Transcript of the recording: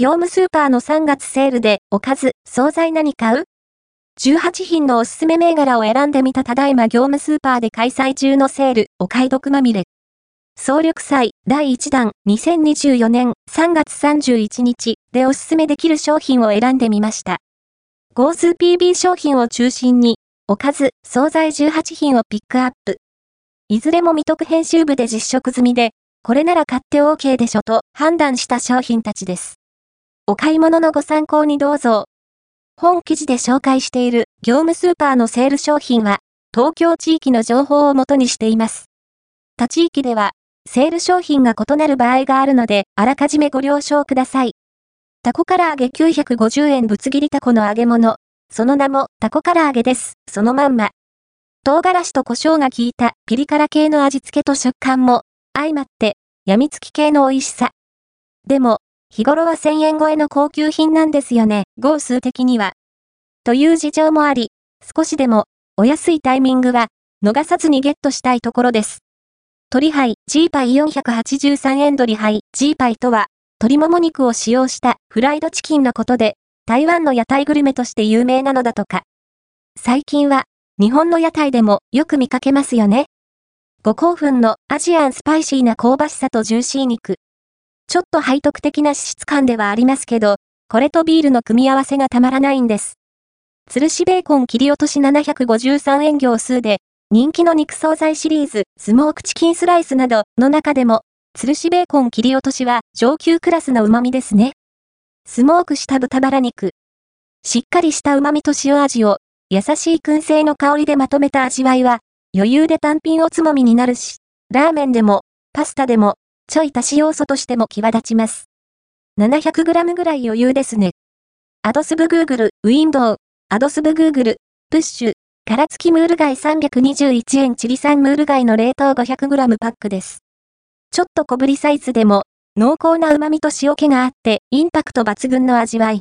業務スーパーの3月セールでおかず、惣菜何買う ?18 品のおすすめ銘柄を選んでみたただいま業務スーパーで開催中のセール、お買い得まみれ。総力祭第1弾2024年3月31日でおすすめできる商品を選んでみました。号数 PB 商品を中心に、おかず、惣菜18品をピックアップ。いずれも未得編集部で実食済みで、これなら買って OK でしょと判断した商品たちです。お買い物のご参考にどうぞ。本記事で紹介している業務スーパーのセール商品は、東京地域の情報をもとにしています。他地域では、セール商品が異なる場合があるので、あらかじめご了承ください。タコ唐揚げ950円ぶつ切りタコの揚げ物。その名もタコ唐揚げです。そのまんま。唐辛子と胡椒が効いたピリ辛系の味付けと食感も相まって病みつき系の美味しさ。でも、日頃は1000円超えの高級品なんですよね、号数的には。という事情もあり、少しでもお安いタイミングは逃さずにゲットしたいところです。鶏ハイ、ジーパイ483円鶏ハイ、ジーパイとは鶏もも肉を使用したフライドチキンのことで、台湾の屋台グルメとして有名なのだとか。最近は、日本の屋台でもよく見かけますよね。ご興奮のアジアンスパイシーな香ばしさとジューシー肉。ちょっと背徳的な脂質感ではありますけど、これとビールの組み合わせがたまらないんです。つるしベーコン切り落とし753円行数で、人気の肉惣菜シリーズ、スモークチキンスライスなどの中でも、つるしベーコン切り落としは上級クラスの旨味ですね。スモークした豚バラ肉。しっかりした旨味と塩味を優しい燻製の香りでまとめた味わいは余裕で単品おつまみになるし、ラーメンでもパスタでもちょい足し要素としても際立ちます。700g ぐらい余裕ですね。アドスブグーグル、ウィンドウ、アドスブグーグル、プッシュ、殻付きムール貝321円チリ産ムール貝の冷凍 500g パックです。ちょっと小ぶりサイズでも、濃厚な旨味と塩気があって、インパクト抜群の味わい。